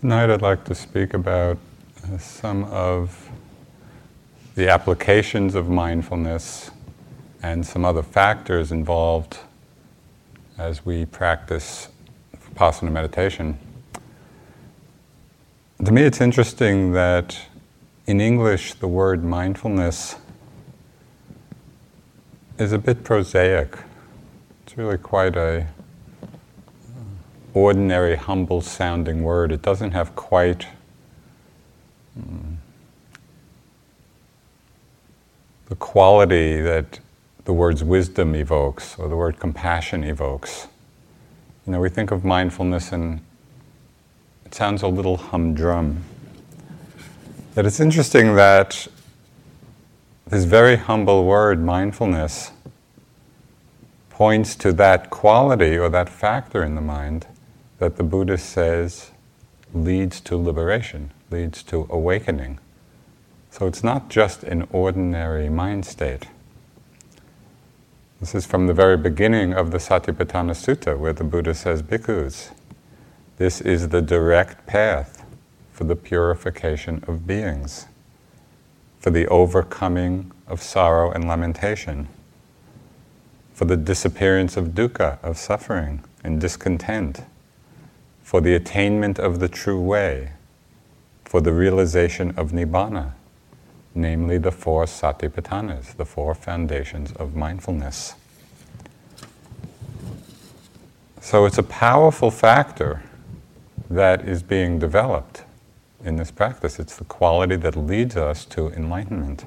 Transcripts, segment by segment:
Tonight I'd like to speak about uh, some of the applications of mindfulness and some other factors involved as we practice Vipassana meditation. To me, it's interesting that in English the word mindfulness is a bit prosaic. It's really quite a ordinary, humble sounding word. It doesn't have quite um, the quality that the word's wisdom evokes or the word compassion evokes. You know, we think of mindfulness and it sounds a little humdrum. But it's interesting that this very humble word, mindfulness, points to that quality or that factor in the mind that the Buddha says leads to liberation, leads to awakening. So it's not just an ordinary mind state. This is from the very beginning of the Satipatthana Sutta, where the Buddha says, Bhikkhus, this is the direct path for the purification of beings, for the overcoming of sorrow and lamentation, for the disappearance of dukkha, of suffering and discontent for the attainment of the true way, for the realization of nibbana, namely the four satipatthanas, the four foundations of mindfulness. So it's a powerful factor that is being developed in this practice. It's the quality that leads us to enlightenment.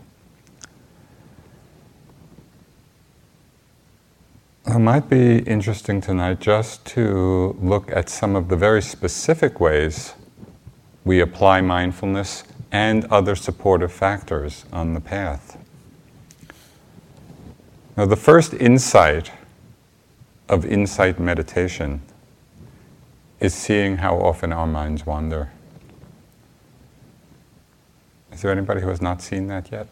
It might be interesting tonight just to look at some of the very specific ways we apply mindfulness and other supportive factors on the path. Now, the first insight of insight meditation is seeing how often our minds wander. Is there anybody who has not seen that yet?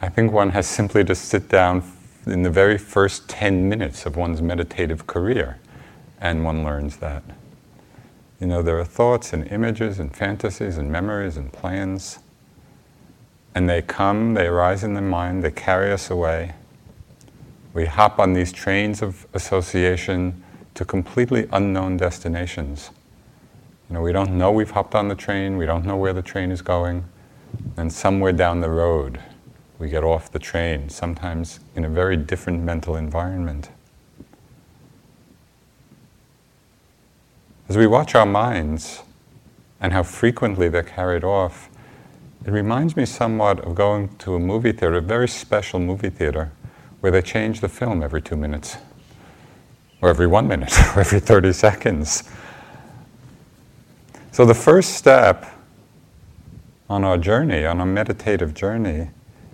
I think one has simply to sit down in the very first 10 minutes of one's meditative career, and one learns that. You know, there are thoughts and images and fantasies and memories and plans, and they come, they arise in the mind, they carry us away. We hop on these trains of association to completely unknown destinations. You know, we don't know we've hopped on the train, we don't know where the train is going, and somewhere down the road, we get off the train, sometimes in a very different mental environment. As we watch our minds and how frequently they're carried off, it reminds me somewhat of going to a movie theater, a very special movie theater, where they change the film every two minutes, or every one minute, or every 30 seconds. So, the first step on our journey, on our meditative journey,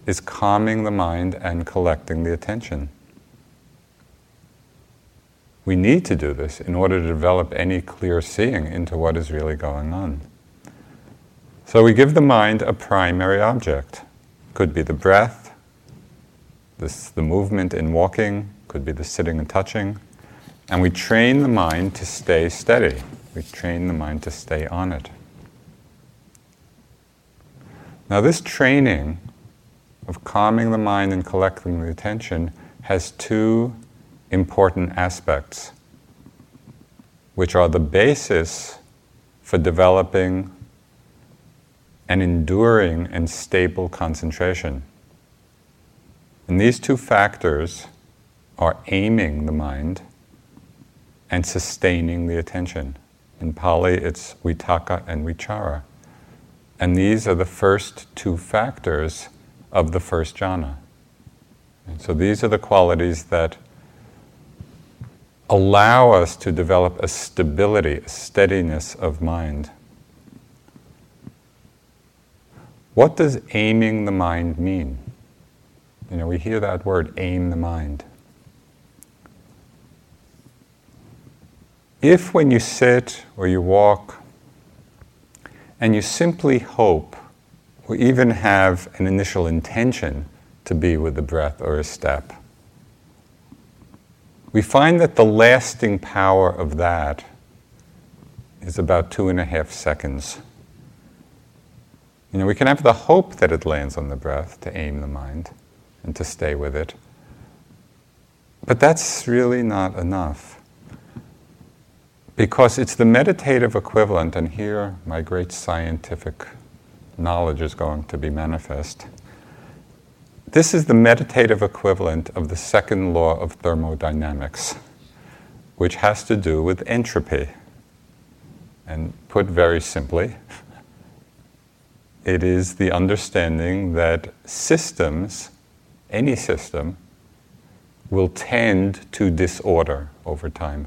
is calming the mind and collecting the attention. We need to do this in order to develop any clear seeing into what is really going on. So we give the mind a primary object. Could be the breath, this, the movement in walking, could be the sitting and touching. And we train the mind to stay steady. We train the mind to stay on it. Now, this training of calming the mind and collecting the attention has two important aspects, which are the basis for developing an enduring and stable concentration. And these two factors are aiming the mind and sustaining the attention. In Pali, it's vitakka and vichara. And these are the first two factors of the first jhana. And so these are the qualities that allow us to develop a stability, a steadiness of mind. What does aiming the mind mean? You know, we hear that word, aim the mind. If when you sit or you walk and you simply hope or even have an initial intention to be with the breath or a step. We find that the lasting power of that is about two and a half seconds. You know, we can have the hope that it lands on the breath to aim the mind and to stay with it. But that's really not enough. Because it's the meditative equivalent, and here my great scientific knowledge is going to be manifest. This is the meditative equivalent of the second law of thermodynamics, which has to do with entropy. And put very simply, it is the understanding that systems, any system, will tend to disorder over time.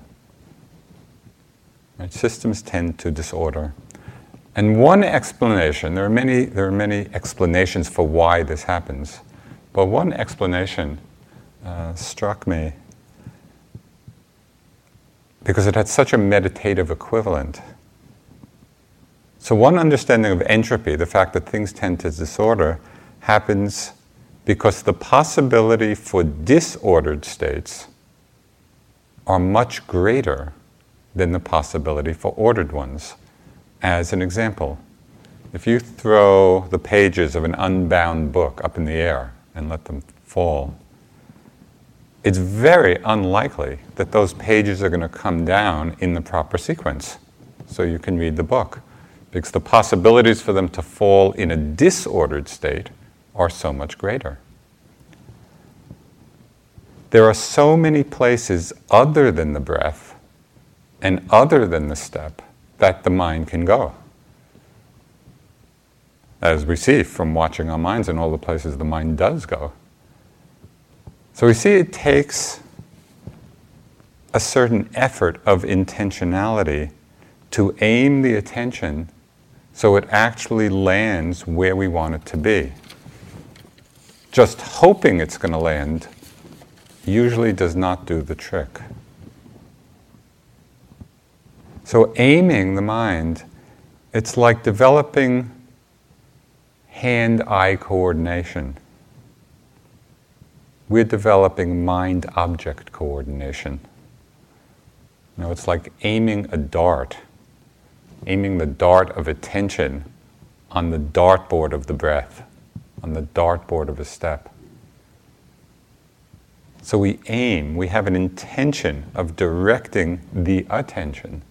Right? Systems tend to disorder. And one explanation, there are, many, there are many explanations for why this happens, but one explanation uh, struck me because it had such a meditative equivalent. So, one understanding of entropy, the fact that things tend to disorder, happens because the possibility for disordered states are much greater than the possibility for ordered ones. As an example, if you throw the pages of an unbound book up in the air and let them fall, it's very unlikely that those pages are going to come down in the proper sequence so you can read the book because the possibilities for them to fall in a disordered state are so much greater. There are so many places other than the breath and other than the step that the mind can go. As we see from watching our minds and all the places the mind does go. So we see it takes a certain effort of intentionality to aim the attention so it actually lands where we want it to be. Just hoping it's going to land usually does not do the trick. So, aiming the mind, it's like developing hand eye coordination. We're developing mind object coordination. You know, it's like aiming a dart aiming the dart of attention on the dartboard of the breath, on the dartboard of a step. So we aim, we have an intention of directing the attention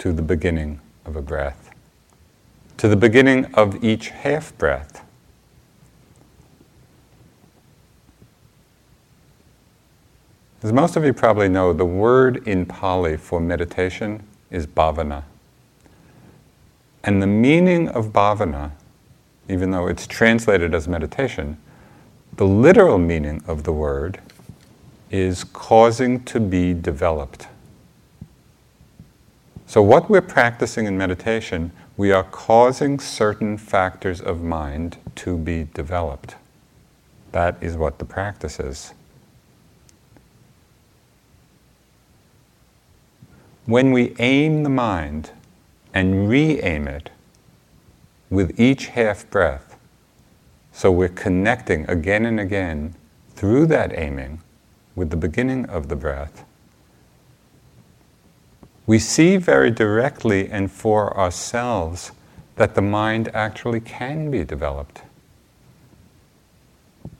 to the beginning of a breath, to the beginning of each half breath. As most of you probably know, the word in Pali for meditation is bhavana. And the meaning of bhavana, even though it's translated as meditation, the literal meaning of the word is causing to be developed. So, what we're practicing in meditation, we are causing certain factors of mind to be developed. That is what the practice is. When we aim the mind and re aim it with each half breath. So we're connecting again and again through that aiming with the beginning of the breath. We see very directly and for ourselves that the mind actually can be developed.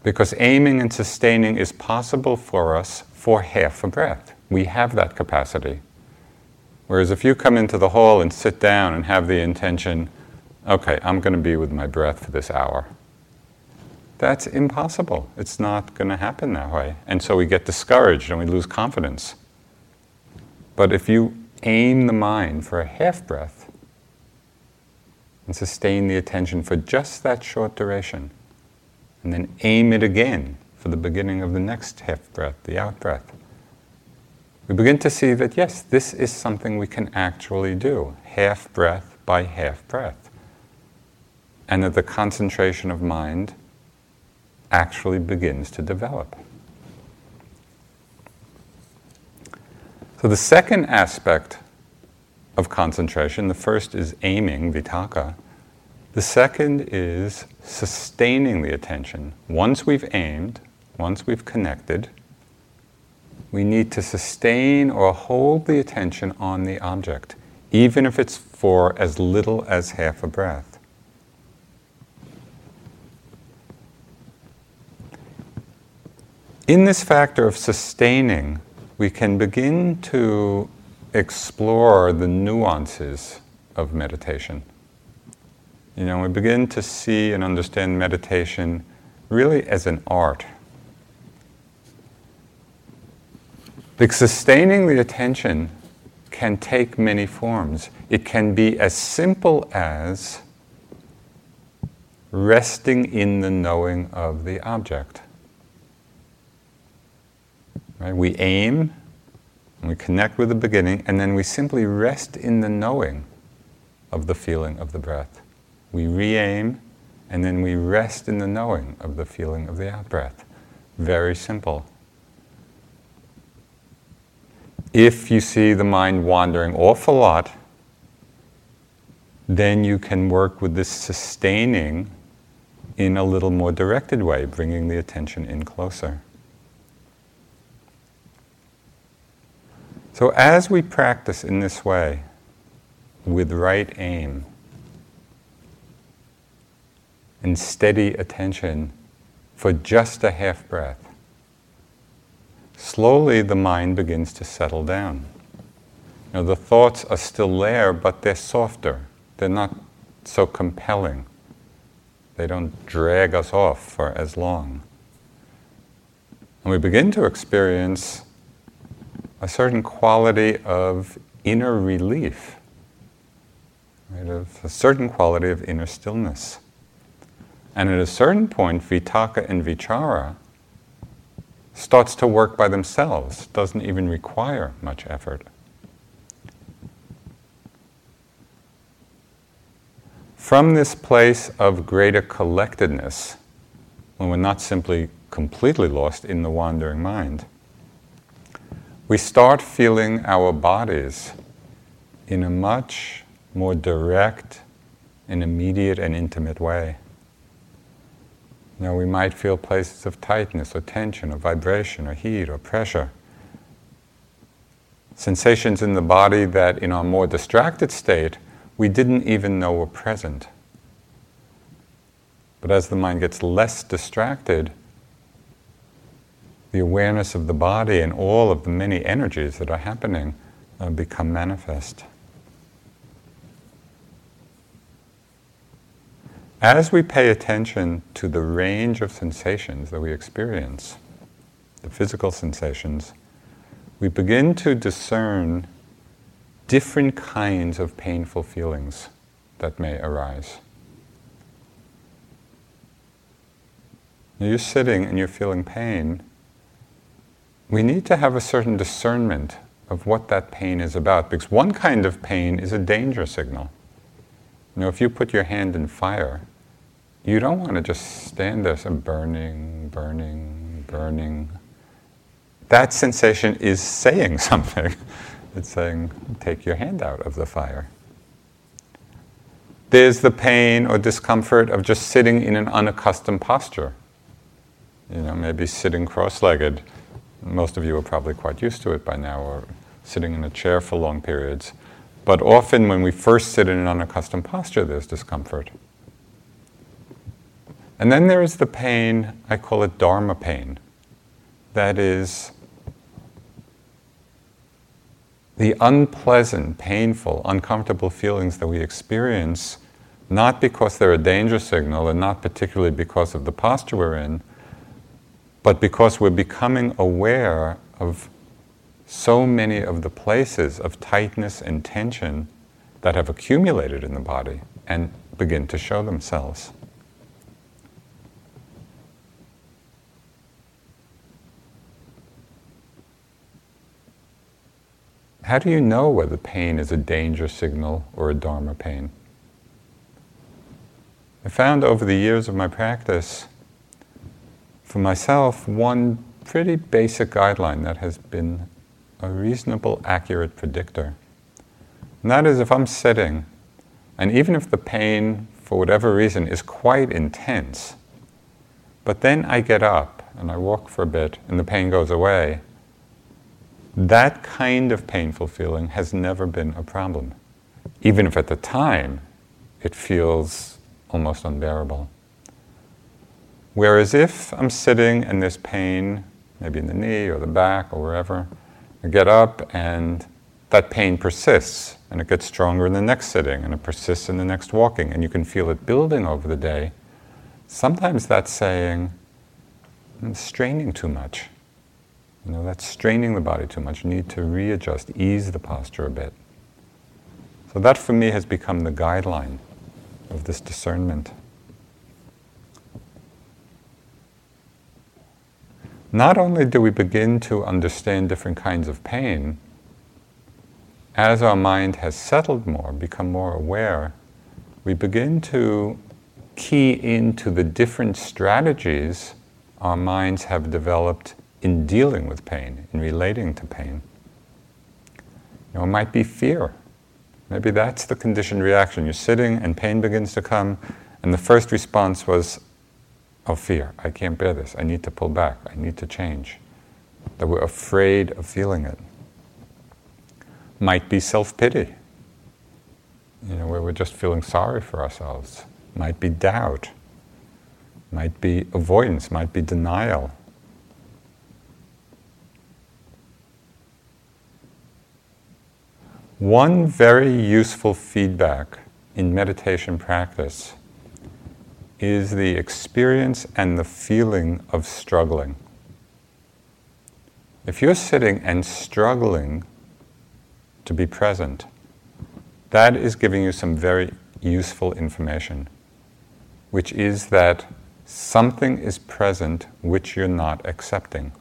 Because aiming and sustaining is possible for us for half a breath. We have that capacity. Whereas if you come into the hall and sit down and have the intention, okay, I'm going to be with my breath for this hour, that's impossible. It's not going to happen that way. And so we get discouraged and we lose confidence. But if you aim the mind for a half breath and sustain the attention for just that short duration, and then aim it again for the beginning of the next half breath, the out breath we begin to see that yes, this is something we can actually do, half breath by half breath. And that the concentration of mind actually begins to develop. So, the second aspect of concentration, the first is aiming, vitakka. The second is sustaining the attention. Once we've aimed, once we've connected, we need to sustain or hold the attention on the object, even if it's for as little as half a breath. In this factor of sustaining, we can begin to explore the nuances of meditation. You know, we begin to see and understand meditation really as an art. Like sustaining the attention can take many forms. It can be as simple as resting in the knowing of the object. Right? We aim, we connect with the beginning, and then we simply rest in the knowing of the feeling of the breath. We re aim, and then we rest in the knowing of the feeling of the out breath. Very simple. If you see the mind wandering off a lot, then you can work with this sustaining in a little more directed way, bringing the attention in closer. So, as we practice in this way, with right aim and steady attention for just a half breath, slowly the mind begins to settle down. Know, the thoughts are still there, but they're softer. They're not so compelling. They don't drag us off for as long. And we begin to experience a certain quality of inner relief, right, of a certain quality of inner stillness. And at a certain point, vitakka and vichara starts to work by themselves, doesn't even require much effort. From this place of greater collectedness, when we're not simply completely lost in the wandering mind, we start feeling our bodies in a much more direct and immediate and intimate way. Now, we might feel places of tightness or tension or vibration or heat or pressure. Sensations in the body that in our more distracted state we didn't even know were present. But as the mind gets less distracted, the awareness of the body and all of the many energies that are happening uh, become manifest. As we pay attention to the range of sensations that we experience, the physical sensations, we begin to discern different kinds of painful feelings that may arise. You're sitting and you're feeling pain we need to have a certain discernment of what that pain is about because one kind of pain is a danger signal. You know, if you put your hand in fire, you don't want to just stand there and burning, burning, burning. That sensation is saying something. It's saying, take your hand out of the fire. There's the pain or discomfort of just sitting in an unaccustomed posture. You know, maybe sitting cross legged most of you are probably quite used to it by now, or sitting in a chair for long periods. But often, when we first sit in an unaccustomed posture, there's discomfort. And then there is the pain, I call it Dharma pain. That is the unpleasant, painful, uncomfortable feelings that we experience, not because they're a danger signal and not particularly because of the posture we're in, but because we're becoming aware of so many of the places of tightness and tension that have accumulated in the body and begin to show themselves. How do you know whether pain is a danger signal or a Dharma pain? I found over the years of my practice for myself, one pretty basic guideline that has been a reasonable, accurate predictor. And that is if I'm sitting, and even if the pain, for whatever reason, is quite intense, but then I get up and I walk for a bit and the pain goes away, that kind of painful feeling has never been a problem. even if at the time it feels almost unbearable. Whereas if I'm sitting and there's pain, maybe in the knee or the back or wherever, I get up and that pain persists and it gets stronger in the next sitting and it persists in the next walking and you can feel it building over the day. Sometimes that's saying, mm, I'm straining too much. You know, that's straining the body too much. You need to readjust, ease the posture a bit. So that for me has become the guideline of this discernment. Not only do we begin to understand different kinds of pain, as our mind has settled more, become more aware, we begin to key into the different strategies our minds have developed in dealing with pain, in relating to pain. You know, it might be fear. Maybe that's the conditioned reaction. You're sitting and pain begins to come, and the first response was, Oh, fear. I can't bear this. I need to pull back. I need to change. That we're afraid of feeling it. Might be self pity, you know, where we're just feeling sorry for ourselves. Might be doubt. Might be avoidance. Might be denial. One very useful feedback in meditation practice is the experience and the feeling of struggling. If you're sitting and struggling to be present, that is giving you some very useful information, which is that something is present which you're not accepting.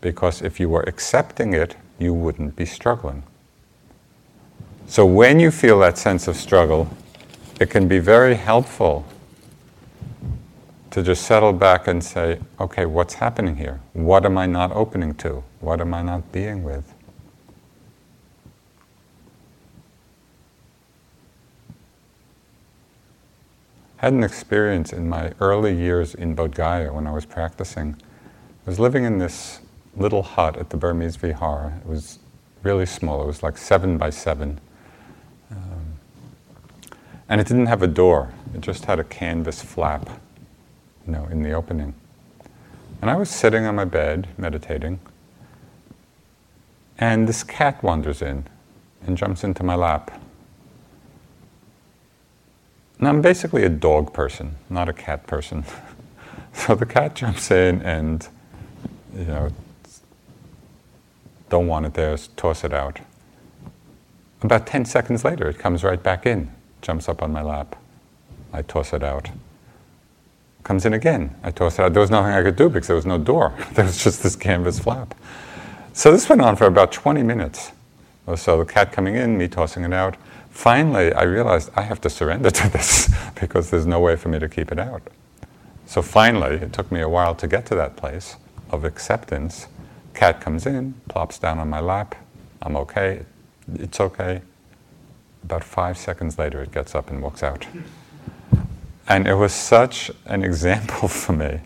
Because if you were accepting it, you wouldn't be struggling. So when you feel that sense of struggle, it can be very helpful to just settle back and say, okay, what's happening here? What am I not opening to? What am I not being with? I had an experience in my early years in Bodh Gaya when I was practicing. I was living in this little hut at the Burmese Vihar. It was really small, it was like seven by seven. Um, and it didn't have a door, it just had a canvas flap, you know, in the opening. And I was sitting on my bed meditating, and this cat wanders in and jumps into my lap. Now, I'm basically a dog person, not a cat person. so the cat jumps in and, you know, don't want it there, toss it out. About 10 seconds later, it comes right back in jumps up on my lap. I toss it out. Comes in again. I toss it out. There was nothing I could do because there was no door. there was just this canvas flap. So this went on for about 20 minutes or so. The cat coming in, me tossing it out. Finally, I realized I have to surrender to this because there's no way for me to keep it out. So finally, it took me a while to get to that place of acceptance. Cat comes in, plops down on my lap. I'm okay. It's okay. About five seconds later, it gets up and walks out. And it was such an example for me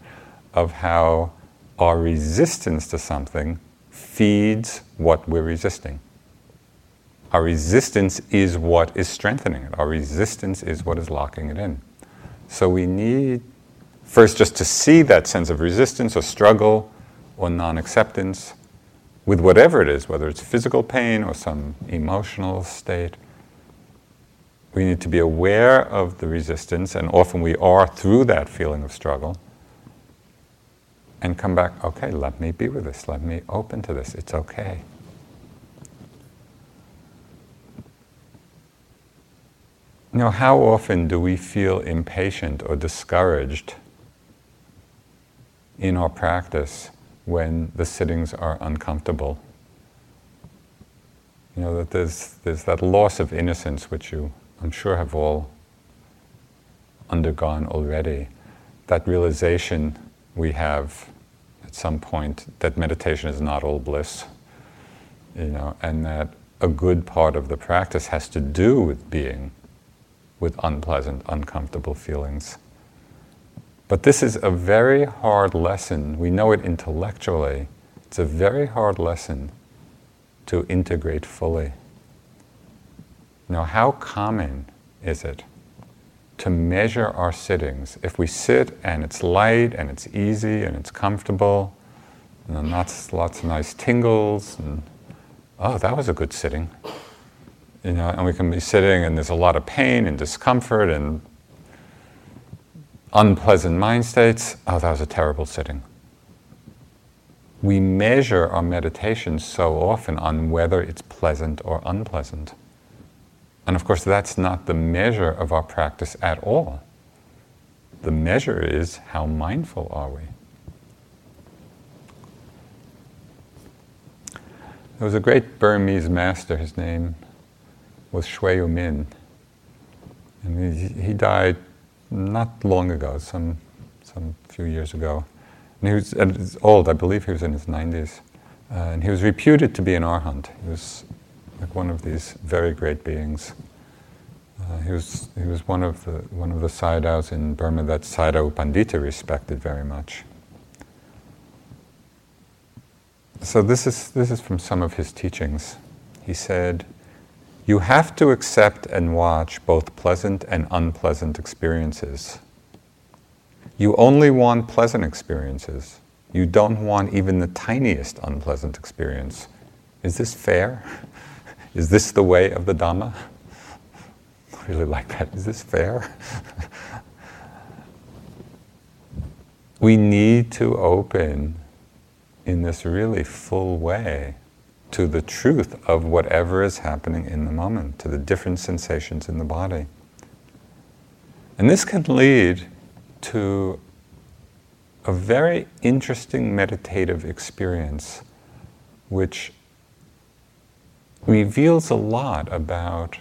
of how our resistance to something feeds what we're resisting. Our resistance is what is strengthening it. Our resistance is what is locking it in. So we need first just to see that sense of resistance or struggle or non acceptance with whatever it is, whether it's physical pain or some emotional state we need to be aware of the resistance, and often we are through that feeling of struggle, and come back, okay, let me be with this, let me open to this, it's okay. You know, how often do we feel impatient or discouraged in our practice when the sittings are uncomfortable? You know, that there's, there's that loss of innocence which you I'm sure have all undergone already. That realization we have at some point that meditation is not all bliss, you know, and that a good part of the practice has to do with being with unpleasant, uncomfortable feelings. But this is a very hard lesson. We know it intellectually. It's a very hard lesson to integrate fully. Know, how common is it to measure our sittings? If we sit and it's light and it's easy and it's comfortable, and lots, lots of nice tingles, and oh, that was a good sitting. You know, and we can be sitting and there's a lot of pain and discomfort and unpleasant mind states. Oh, that was a terrible sitting. We measure our meditation so often on whether it's pleasant or unpleasant. And of course, that's not the measure of our practice at all. The measure is how mindful are we. There was a great Burmese master, his name was Oo Min. And he, he died not long ago, some, some few years ago. And he was old, I believe he was in his 90s. Uh, and he was reputed to be an arhat. He was like one of these very great beings. Uh, he, was, he was one of the, one of the Sayadaws in Burma that Sayadaw Pandita respected very much. So this is, this is from some of his teachings. He said, you have to accept and watch both pleasant and unpleasant experiences. You only want pleasant experiences. You don't want even the tiniest unpleasant experience. Is this fair? Is this the way of the Dhamma? I really like that. Is this fair? we need to open in this really full way to the truth of whatever is happening in the moment, to the different sensations in the body. And this can lead to a very interesting meditative experience, which reveals a lot about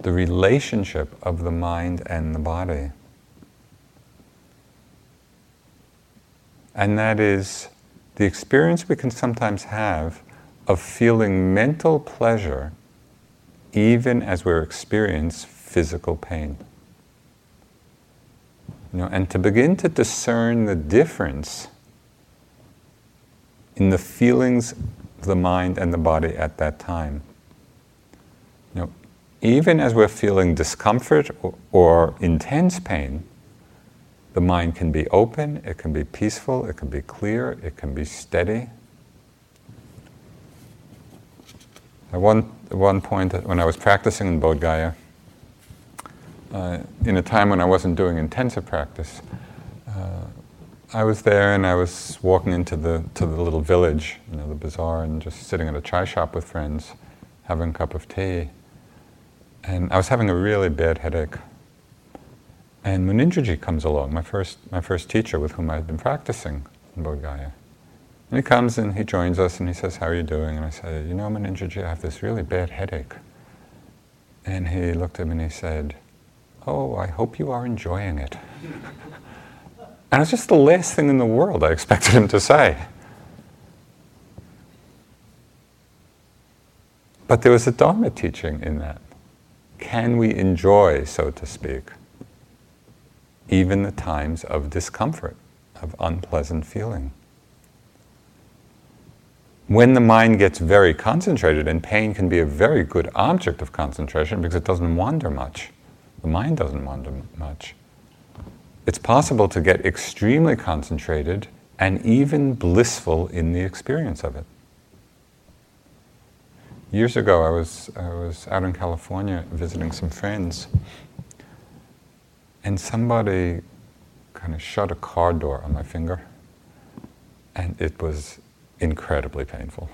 the relationship of the mind and the body. And that is the experience we can sometimes have of feeling mental pleasure even as we're experiencing physical pain. You know, and to begin to discern the difference in the feelings the mind and the body at that time. You know, even as we're feeling discomfort or, or intense pain, the mind can be open, it can be peaceful, it can be clear, it can be steady. At one, at one point, when I was practicing in Bodh Gaya, uh, in a time when I wasn't doing intensive practice, I was there and I was walking into the, to the little village, you know, the bazaar, and just sitting at a chai shop with friends, having a cup of tea. And I was having a really bad headache. And Munindraji comes along, my first, my first teacher with whom I had been practicing in Bodh Gaya. And he comes and he joins us and he says, How are you doing? And I said, You know, Munindraji, I have this really bad headache. And he looked at me and he said, Oh, I hope you are enjoying it. and it's just the last thing in the world I expected him to say. But there was a Dharma teaching in that. Can we enjoy, so to speak? even the times of discomfort, of unpleasant feeling. When the mind gets very concentrated, and pain can be a very good object of concentration because it doesn't wander much, the mind doesn't wander much. It's possible to get extremely concentrated and even blissful in the experience of it. Years ago, I was, I was out in California visiting some friends, and somebody kind of shut a car door on my finger, and it was incredibly painful.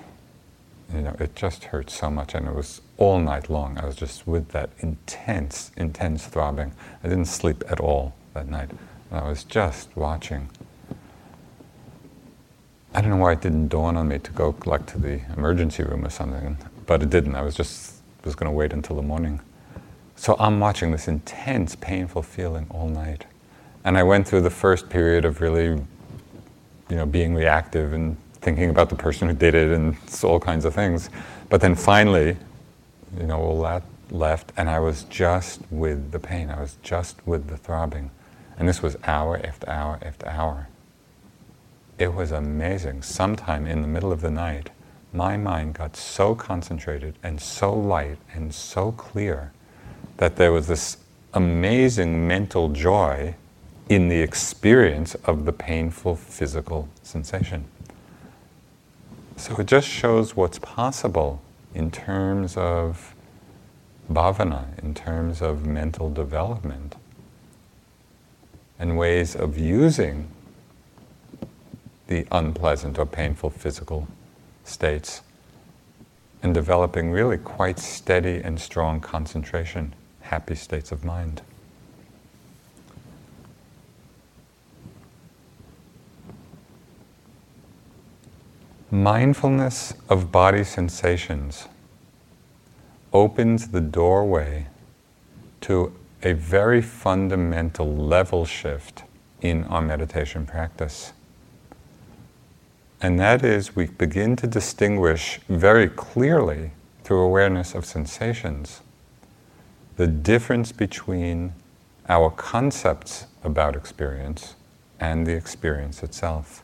You know, it just hurt so much, and it was all night long. I was just with that intense, intense throbbing. I didn't sleep at all that night. And I was just watching. I don't know why it didn't dawn on me to go like to the emergency room or something, but it didn't. I was just was going to wait until the morning. So I'm watching this intense, painful feeling all night. And I went through the first period of really, you know, being reactive and thinking about the person who did it and all kinds of things. But then finally, you know, all that left, and I was just with the pain. I was just with the throbbing. And this was hour after hour after hour. It was amazing. Sometime in the middle of the night, my mind got so concentrated and so light and so clear that there was this amazing mental joy in the experience of the painful physical sensation. So it just shows what's possible in terms of bhavana, in terms of mental development, and ways of using the unpleasant or painful physical states and developing really quite steady and strong concentration, happy states of mind. Mindfulness of body sensations opens the doorway to a very fundamental level shift in our meditation practice. And that is, we begin to distinguish very clearly through awareness of sensations the difference between our concepts about experience and the experience itself,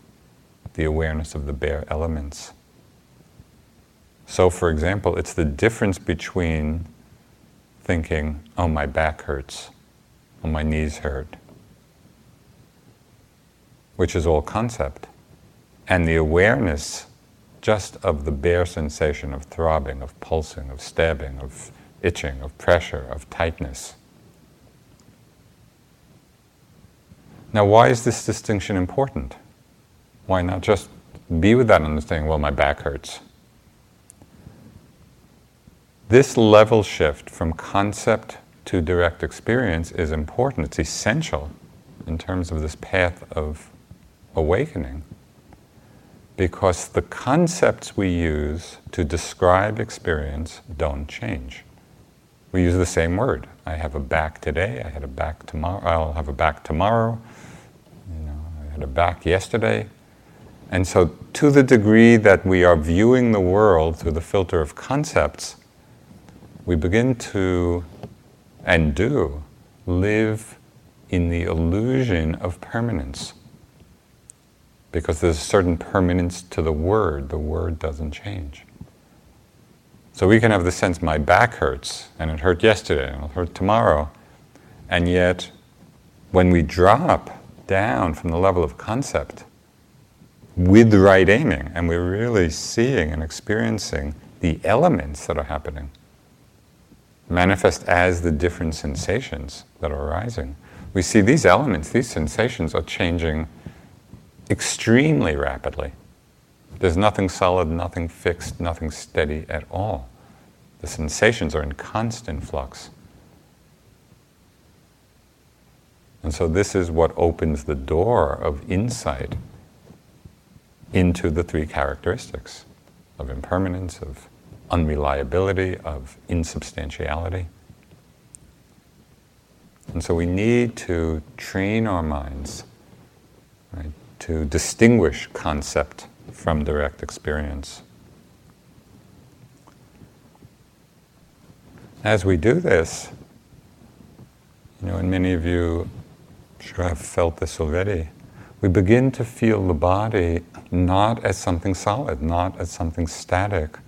the awareness of the bare elements. So, for example, it's the difference between thinking, oh, my back hurts, oh, my knees hurt, which is all concept, and the awareness just of the bare sensation of throbbing, of pulsing, of stabbing, of itching, of pressure, of tightness. Now, why is this distinction important? Why not just be with that understanding, well, my back hurts? This level shift from concept to direct experience is important. It's essential in terms of this path of awakening because the concepts we use to describe experience don't change. We use the same word. I have a back today, I had a back tomorrow, I'll have a back tomorrow, you know, I had a back yesterday. And so, to the degree that we are viewing the world through the filter of concepts, we begin to, and do, live in the illusion of permanence because there's a certain permanence to the word. The word doesn't change. So we can have the sense my back hurts, and it hurt yesterday, and it'll hurt tomorrow. And yet, when we drop down from the level of concept with the right aiming, and we're really seeing and experiencing the elements that are happening, manifest as the different sensations that are arising, we see these elements, these sensations are changing extremely rapidly. There's nothing solid, nothing fixed, nothing steady at all. The sensations are in constant flux. And so, this is what opens the door of insight into the three characteristics of impermanence, of unreliability, of insubstantiality. And so, we need to train our minds right, to distinguish concept from direct experience. As we do this, you know, and many of you sure have felt this already, we begin to feel the body not as something solid, not as something static,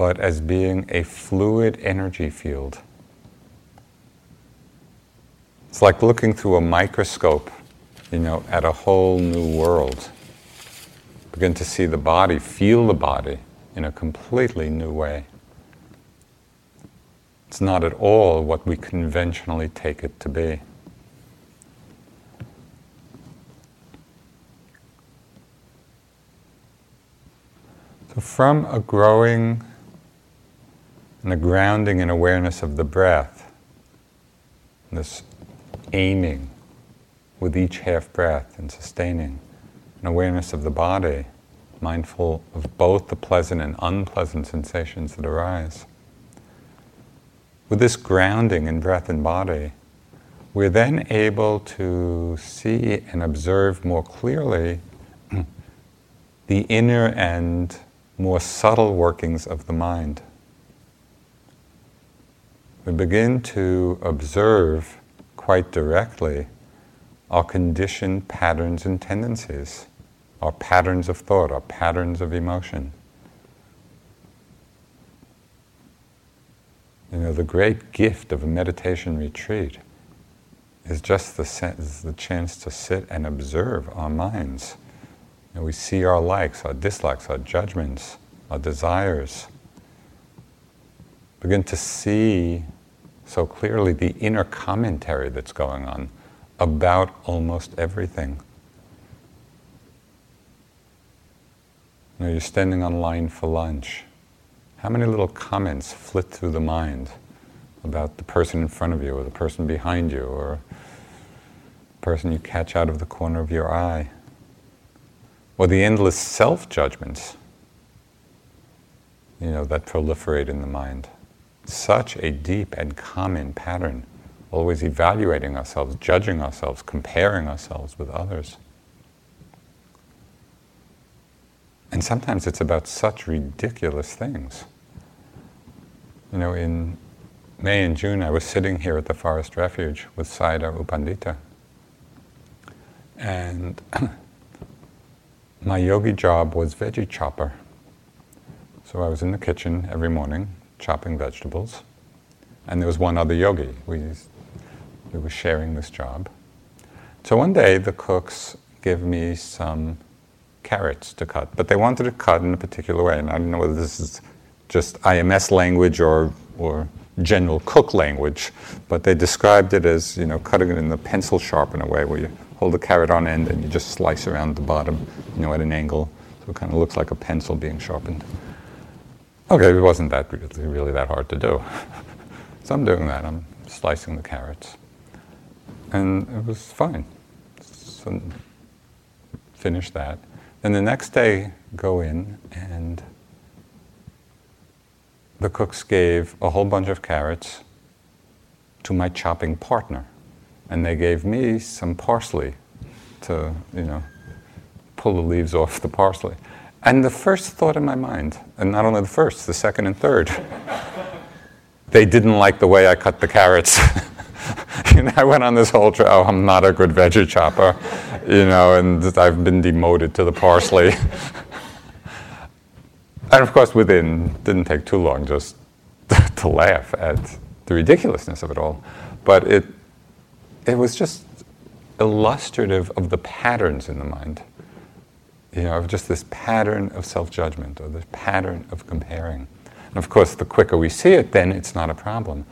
but as being a fluid energy field. It's like looking through a microscope you know, at a whole new world. Begin to see the body, feel the body in a completely new way. It's not at all what we conventionally take it to be. So, from a growing and the grounding in awareness of the breath, this aiming with each half breath and sustaining an awareness of the body, mindful of both the pleasant and unpleasant sensations that arise. With this grounding in breath and body, we're then able to see and observe more clearly the inner and more subtle workings of the mind we begin to observe quite directly our conditioned patterns and tendencies, our patterns of thought, our patterns of emotion. You know, the great gift of a meditation retreat is just the, sense, the chance to sit and observe our minds. And we see our likes, our dislikes, our judgments, our desires. Begin to see so clearly the inner commentary that's going on about almost everything. You know, you're standing on line for lunch. How many little comments flit through the mind about the person in front of you, or the person behind you, or the person you catch out of the corner of your eye? Or the endless self judgments you know, that proliferate in the mind. Such a deep and common pattern, always evaluating ourselves, judging ourselves, comparing ourselves with others. And sometimes it's about such ridiculous things. You know, in May and June, I was sitting here at the Forest Refuge with Sayadaw U Pandita. And my yogi job was veggie chopper. So I was in the kitchen every morning chopping vegetables. And there was one other yogi. We, we were sharing this job. So one day the cooks gave me some carrots to cut, but they wanted to cut in a particular way. And I don't know whether this is just IMS language or, or general cook language, but they described it as you know cutting it in the pencil sharpener way, where you hold the carrot on end and you just slice around the bottom, you know, at an angle, so it kind of looks like a pencil being sharpened. Okay, it wasn't that really, really that hard to do. so I'm doing that. I'm slicing the carrots, and it was fine. So finish that. Then the next day, go in and the cooks gave a whole bunch of carrots to my chopping partner, and they gave me some parsley to, you know, pull the leaves off the parsley. And the first thought in my mind, and not only the first, the second and third, they didn't like the way I cut the carrots. you know, I went on this whole trip, oh, I'm not a good veggie chopper, you know, and I've been demoted to the parsley. and of course, within, didn't take too long just to laugh at the ridiculousness of it all. But it, it was just illustrative of the patterns in the mind. You know, of just this pattern of self judgment or this pattern of comparing. And of course, the quicker we see it, then it's not a problem.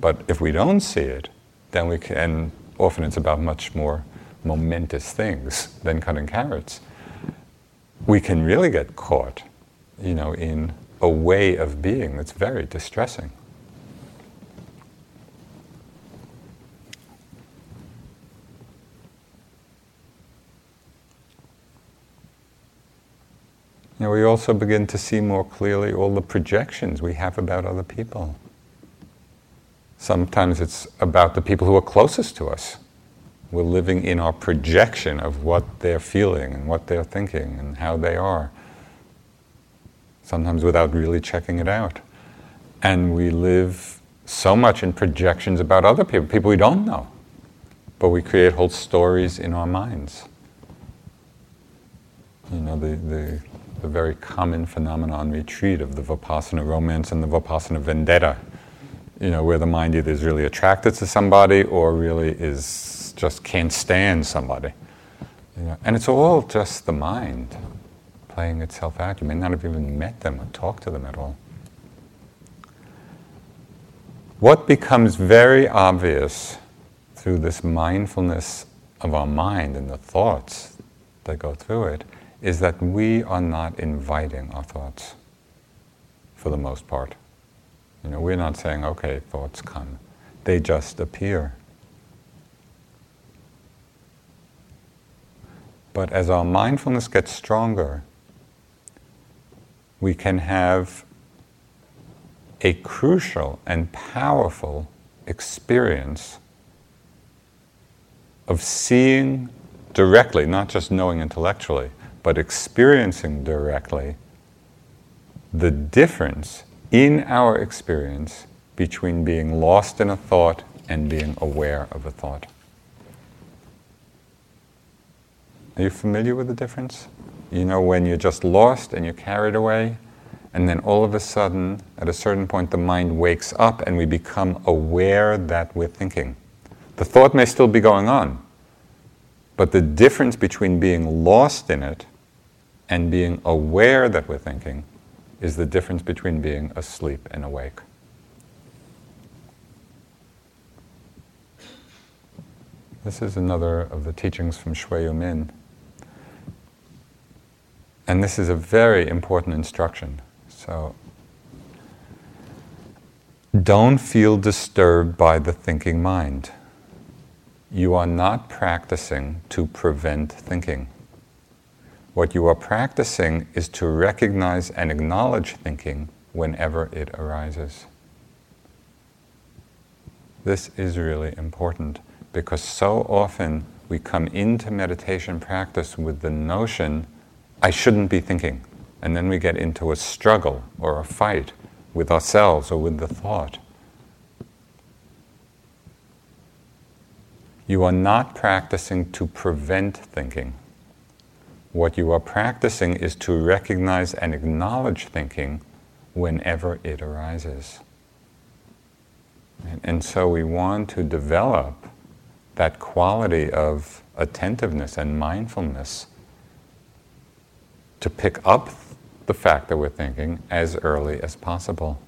But if we don't see it, then we can, often it's about much more momentous things than cutting carrots, we can really get caught, you know, in a way of being that's very distressing. Know, we also begin to see more clearly all the projections we have about other people. Sometimes it's about the people who are closest to us. We're living in our projection of what they're feeling and what they're thinking and how they are, sometimes without really checking it out. And we live so much in projections about other people, people we don't know, but we create whole stories in our minds. You know, the, the, the very common phenomenon retreat of the Vipassana romance and the Vipassana vendetta you know, where the mind either is really attracted to somebody or really is just can't stand somebody. You know, and it's all just the mind playing itself out. You may not have even met them or talked to them at all. What becomes very obvious through this mindfulness of our mind and the thoughts that go through it is that we are not inviting our thoughts for the most part. You know, we're not saying, okay, thoughts come. They just appear. But as our mindfulness gets stronger, we can have a crucial and powerful experience of seeing directly, not just knowing intellectually, but experiencing directly the difference in our experience between being lost in a thought and being aware of a thought. Are you familiar with the difference? You know, when you're just lost and you're carried away, And then all of a sudden, at a certain point, the mind wakes up and we become aware that we're thinking. The thought may still be going on, but the difference between being lost in it and being aware that we're thinking is the difference between being asleep and awake. This is another of the teachings from Shui Min. And this is a very important instruction. So, don't feel disturbed by the thinking mind. You are not practicing to prevent thinking. What you are practicing is to recognize and acknowledge thinking whenever it arises. This is really important because so often we come into meditation practice with the notion, I shouldn't be thinking. And then we get into a struggle or a fight with ourselves or with the thought. You are not practicing to prevent thinking. What you are practicing is to recognize and acknowledge thinking whenever it arises. And so we want to develop that quality of attentiveness and mindfulness to pick up the fact that we're thinking as early as possible.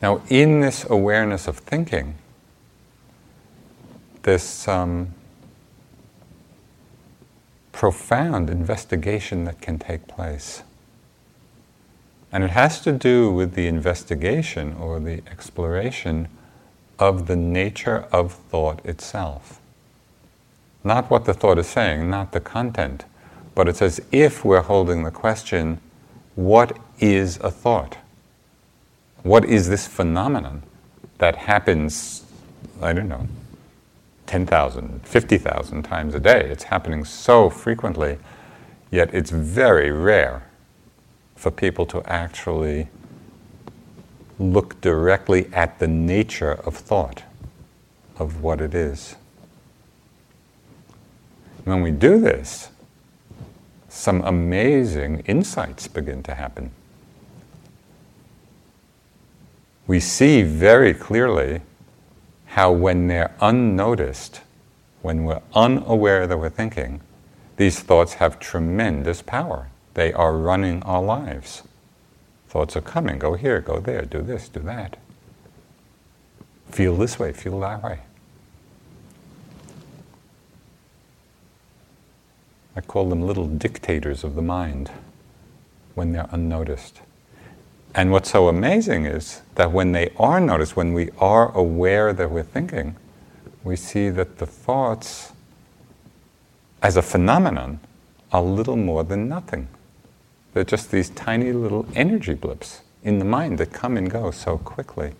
Now, in this awareness of thinking, this um, profound investigation that can take place. And it has to do with the investigation or the exploration of the nature of thought itself. Not what the thought is saying, not the content, but it's as if we're holding the question what is a thought? What is this phenomenon that happens, I don't know, 10,000, 50,000 times a day. It's happening so frequently, yet it's very rare for people to actually look directly at the nature of thought, of what it is. When we do this, some amazing insights begin to happen. We see very clearly how when they're unnoticed, when we're unaware that we're thinking, these thoughts have tremendous power. They are running our lives. Thoughts are coming, go here, go there, do this, do that. Feel this way, feel that way. I call them little dictators of the mind when they're unnoticed. And what's so amazing is that when they are noticed, when we are aware that we're thinking, we see that the thoughts, as a phenomenon, are little more than nothing. They're just these tiny little energy blips in the mind that come and go so quickly.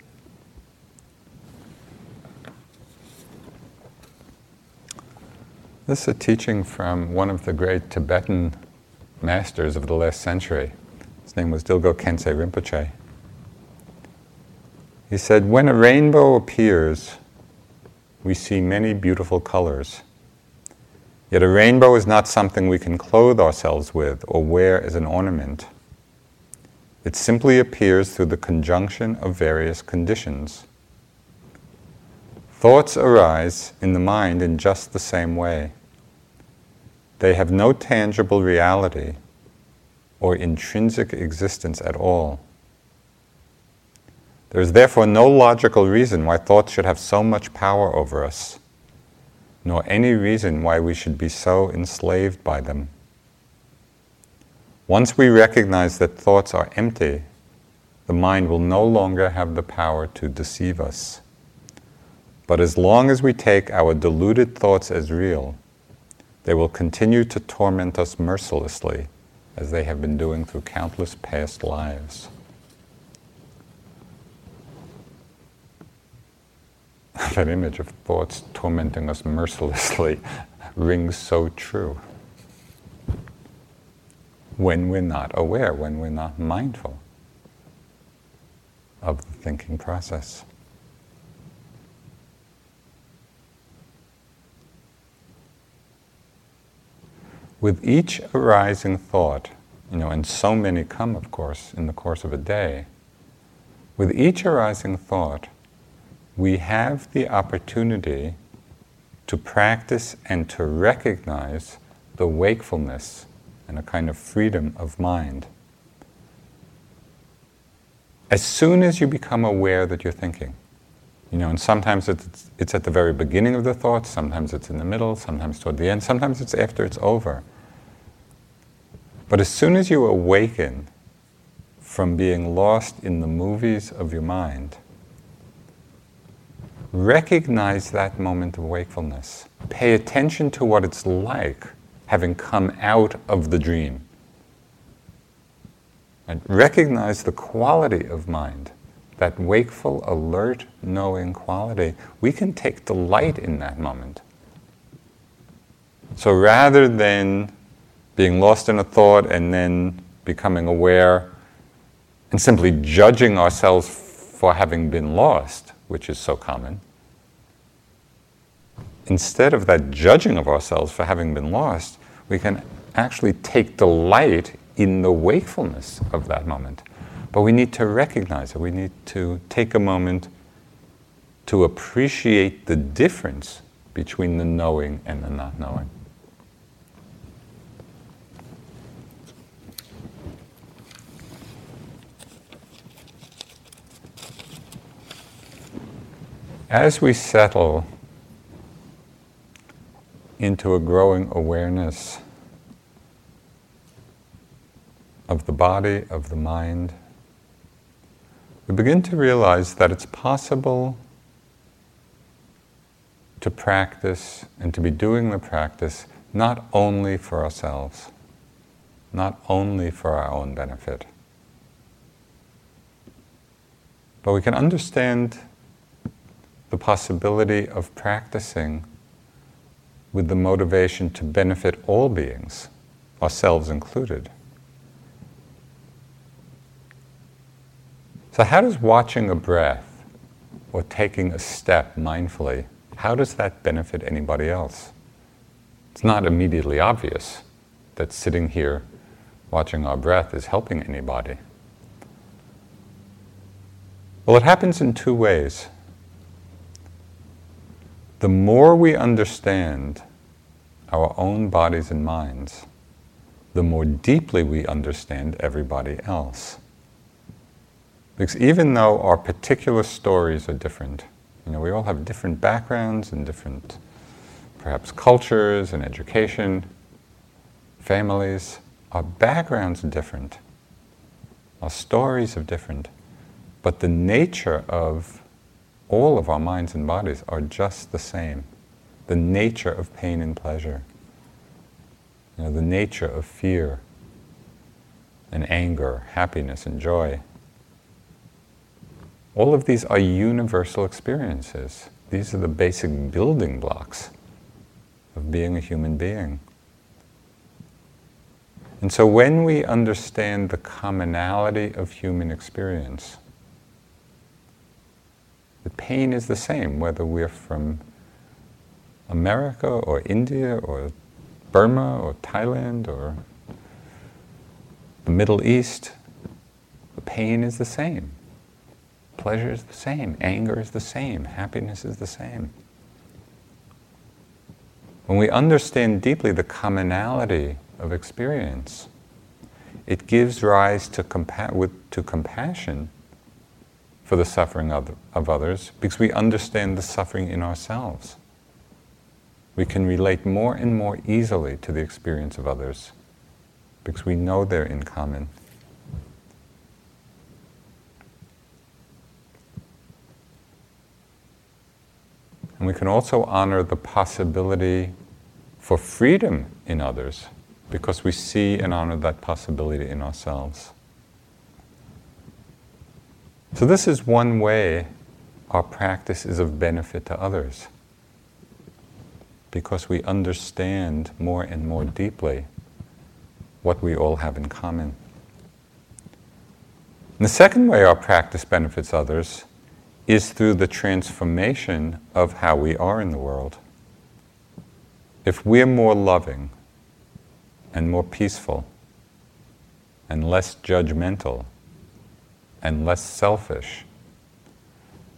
This is a teaching from one of the great Tibetan masters of the last century. His name was Dilgo Khyentse Rinpoche. He said, When a rainbow appears, we see many beautiful colors. Yet a rainbow is not something we can clothe ourselves with or wear as an ornament. It simply appears through the conjunction of various conditions. Thoughts arise in the mind in just the same way. They have no tangible reality or intrinsic existence at all. There is therefore no logical reason why thoughts should have so much power over us, nor any reason why we should be so enslaved by them. Once we recognize that thoughts are empty, the mind will no longer have the power to deceive us. But as long as we take our deluded thoughts as real, they will continue to torment us mercilessly as they have been doing through countless past lives. that image of thoughts tormenting us mercilessly rings so true. When we're not aware, when we're not mindful of the thinking process. With each arising thought, you know, and so many come, of course, in the course of a day, with each arising thought, we have the opportunity to practice and to recognize the wakefulness and a kind of freedom of mind. As soon as you become aware that you're thinking, you know, and sometimes it's, it's at the very beginning of the thought, sometimes it's in the middle, sometimes toward the end, sometimes it's after it's over. But as soon as you awaken from being lost in the movies of your mind, recognize that moment of wakefulness. Pay attention to what it's like having come out of the dream. And recognize the quality of mind, that wakeful, alert, knowing quality. We can take delight in that moment. So rather than being lost in a thought and then becoming aware and simply judging ourselves for having been lost, which is so common, instead of that judging of ourselves for having been lost, we can actually take delight in the wakefulness of that moment. But we need to recognize it. We need to take a moment to appreciate the difference between the knowing and the not knowing. As we settle into a growing awareness of the body, of the mind, we begin to realize that it's possible to practice and to be doing the practice not only for ourselves, not only for our own benefit, but we can understand the possibility of practicing with the motivation to benefit all beings, ourselves included. So, how does watching a breath or taking a step mindfully, how does that benefit anybody else? It's not immediately obvious that sitting here watching our breath is helping anybody. Well, it happens in two ways the more we understand our own bodies and minds, the more deeply we understand everybody else. Because even though our particular stories are different, you know, we all have different backgrounds and different, perhaps, cultures and education, families, our backgrounds are different, our stories are different, but the nature of all of our minds and bodies are just the same. The nature of pain and pleasure, you know, the nature of fear and anger, happiness and joy. All of these are universal experiences. These are the basic building blocks of being a human being. And so when we understand the commonality of human experience, the pain is the same, whether we're from America or India or Burma or Thailand or the Middle East. The pain is the same. Pleasure is the same. Anger is the same. Happiness is the same. When we understand deeply the commonality of experience, it gives rise to, compa- with, to compassion for the suffering of, of others because we understand the suffering in ourselves. We can relate more and more easily to the experience of others because we know they're in common. And we can also honor the possibility for freedom in others because we see and honor that possibility in ourselves. So, this is one way our practice is of benefit to others because we understand more and more deeply what we all have in common. And the second way our practice benefits others is through the transformation of how we are in the world. If we're more loving and more peaceful and less judgmental and less selfish,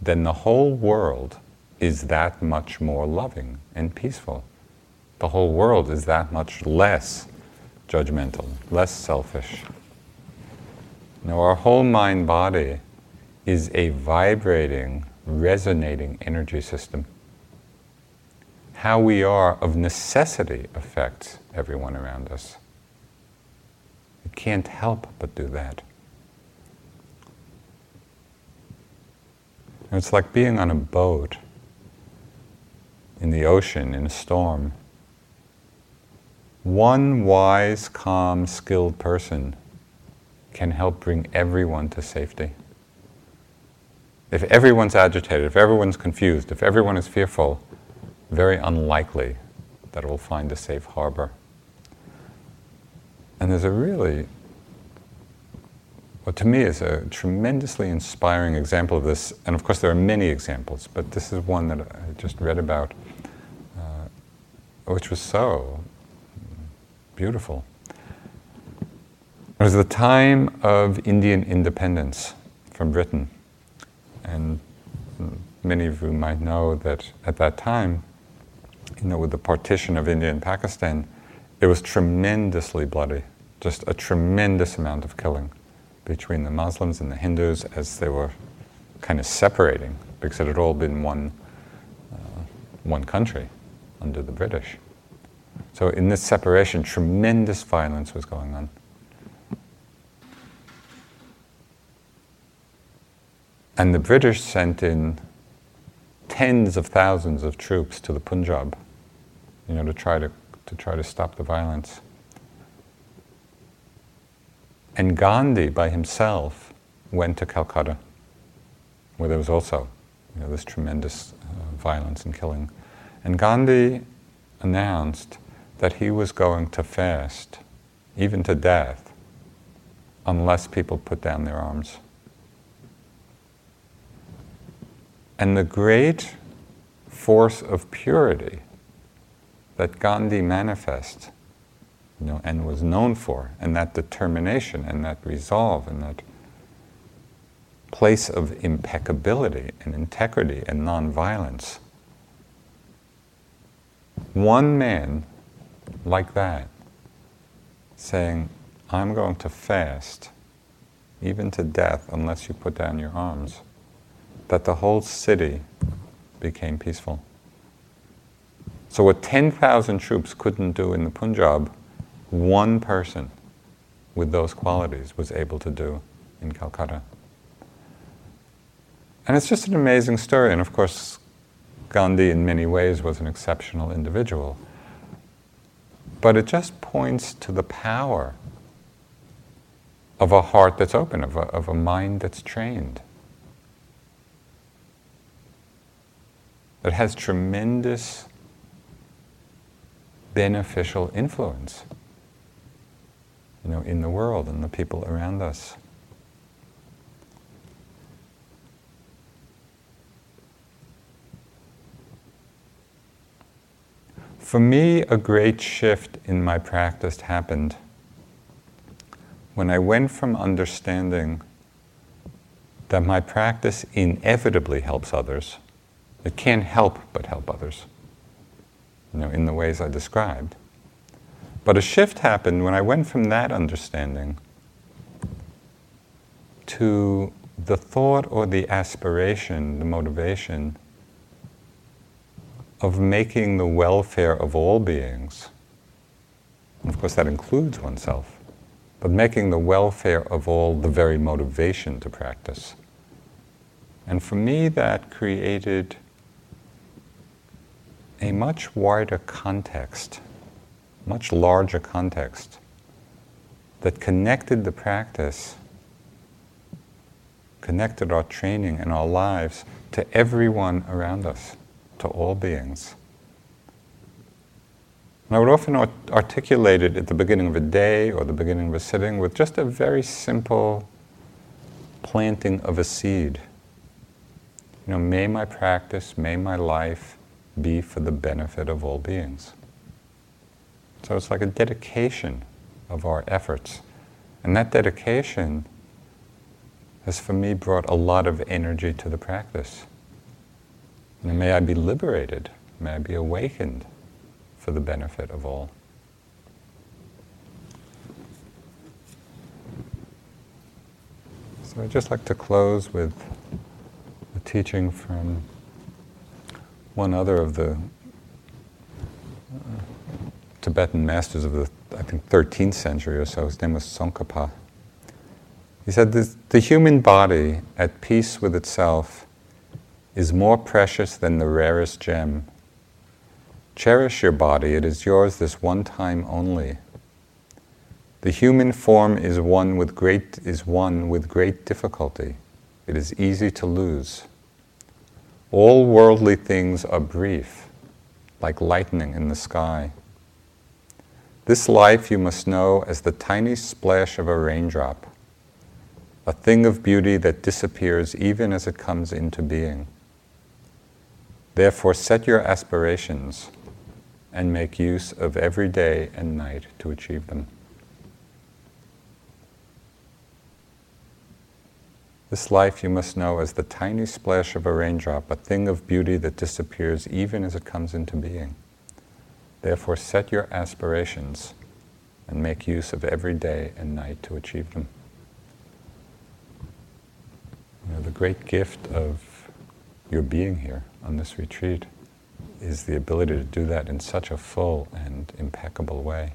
then the whole world is that much more loving and peaceful. The whole world is that much less judgmental, less selfish. Now, our whole mind body is a vibrating, resonating energy system. How we are of necessity affects everyone around us. It can't help but do that. It's like being on a boat in the ocean in a storm. One wise, calm, skilled person can help bring everyone to safety. If everyone's agitated, if everyone's confused, if everyone is fearful, very unlikely that it will find a safe harbor. And there's a really, what to me is a tremendously inspiring example of this, and of course there are many examples, but this is one that I just read about, uh, which was so beautiful. It was the time of Indian independence from Britain. And many of you might know that at that time, you know, with the partition of India and Pakistan, it was tremendously bloody, just a tremendous amount of killing between the Muslims and the Hindus as they were kind of separating because it had all been one, uh, one country under the British. So, in this separation, tremendous violence was going on. And the British sent in tens of thousands of troops to the Punjab, you know, to try to, to try to stop the violence. And Gandhi by himself went to Calcutta, where there was also you know, this tremendous uh, violence and killing. And Gandhi announced that he was going to fast, even to death, unless people put down their arms. And the great force of purity that Gandhi manifests you know, and was known for, and that determination and that resolve and that place of impeccability and integrity and nonviolence. One man like that saying, I'm going to fast, even to death, unless you put down your arms that the whole city became peaceful. So, what 10,000 troops couldn't do in the Punjab, one person with those qualities was able to do in Calcutta. And it's just an amazing story. And of course, Gandhi, in many ways, was an exceptional individual. But it just points to the power of a heart that's open, of a, of a mind that's trained. that has tremendous beneficial influence you know, in the world and the people around us. For me, a great shift in my practice happened when I went from understanding that my practice inevitably helps others it can't help but help others, you know, in the ways I described. But a shift happened when I went from that understanding to the thought or the aspiration, the motivation of making the welfare of all beings, of course that includes oneself, but making the welfare of all the very motivation to practice. And for me, that created a much wider context, much larger context that connected the practice, connected our training and our lives to everyone around us, to all beings. And I would often art- articulate it at the beginning of a day or the beginning of a sitting with just a very simple planting of a seed. You know, may my practice, may my life be for the benefit of all beings. So it's like a dedication of our efforts And that dedication has for me brought a lot of energy to the practice. And may I be liberated, may I be awakened for the benefit of all. So I'd just like to close with a teaching from one other of the uh, Tibetan masters of the, I think, 13th century or so. His name was Tsongkhapa. He said, The human body, at peace with itself, is more precious than the rarest gem. Cherish your body, it is yours this one time only. The human form is one with great, is one with great difficulty. It is easy to lose. All worldly things are brief, like lightning in the sky. This life you must know as the tiny splash of a raindrop, a thing of beauty that disappears even as it comes into being. Therefore, set your aspirations and make use of every day and night to achieve them. This life you must know as the tiny splash of a raindrop, a thing of beauty that disappears even as it comes into being. Therefore, set your aspirations and make use of every day and night to achieve them. You know, the great gift of your being here on this retreat is the ability to do that in such a full and impeccable way.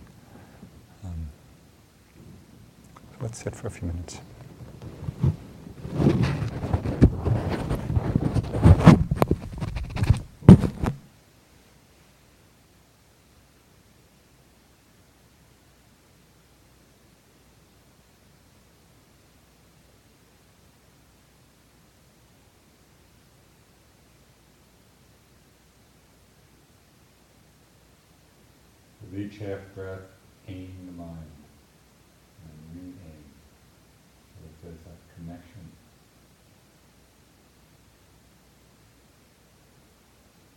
Um, let's sit for a few minutes. Half breath, aim the mind and re-aim. So there's that connection.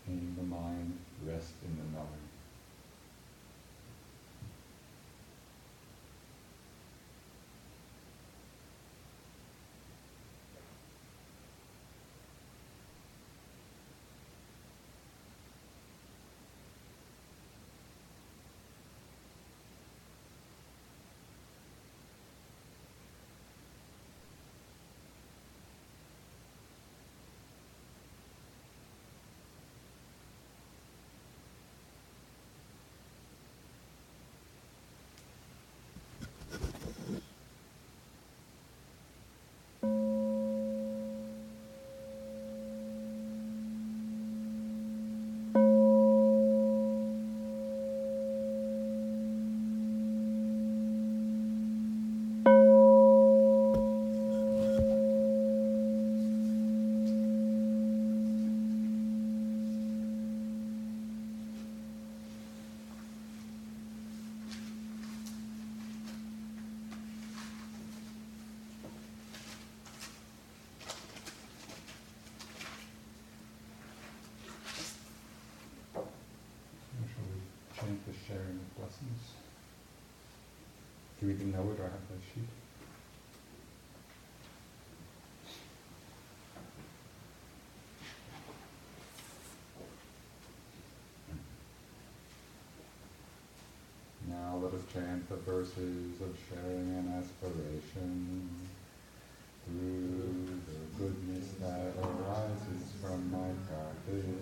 Aim the mind, rest in the knowing. chant the Do we even know it or have the sheet? Now let us chant the verses of sharing and aspiration through the goodness that arises from my practice.